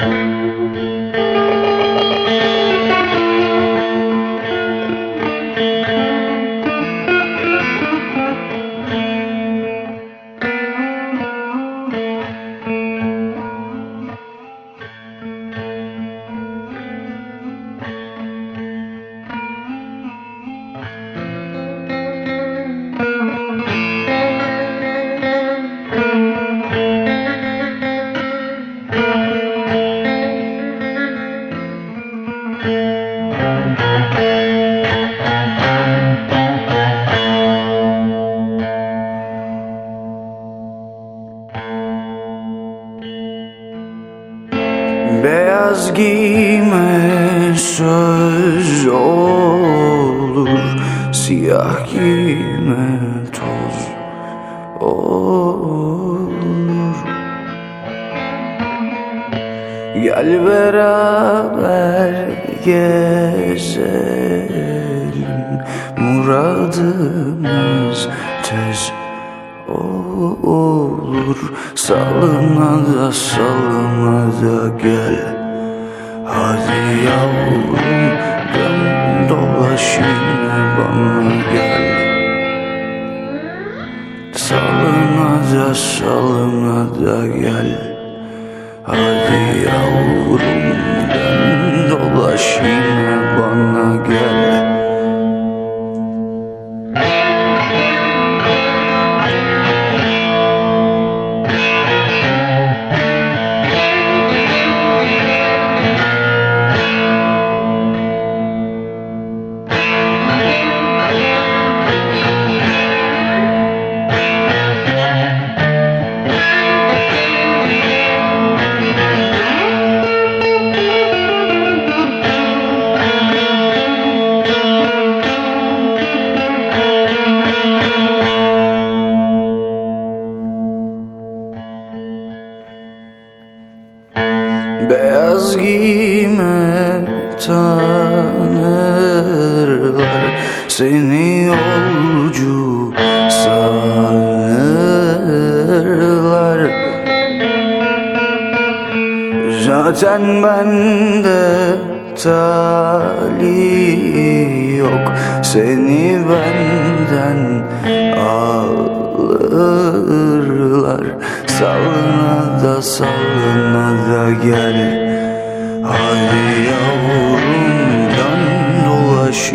Música Beyaz giyme söz olur Siyah giyme toz olur. Gel beraber gezelim Muradımız tez olur. Salına da salına da gel. Hadi yavrum dön dolaş yine bana gel. Salına da salına da gel. Hadi yavrum dön dolaş yine bana gel Beyaz giyme tanırlar Seni yolcu sanırlar Zaten bende tali yok. Seni benden Salına da salına da gel. Hadi yavrum dön dolaş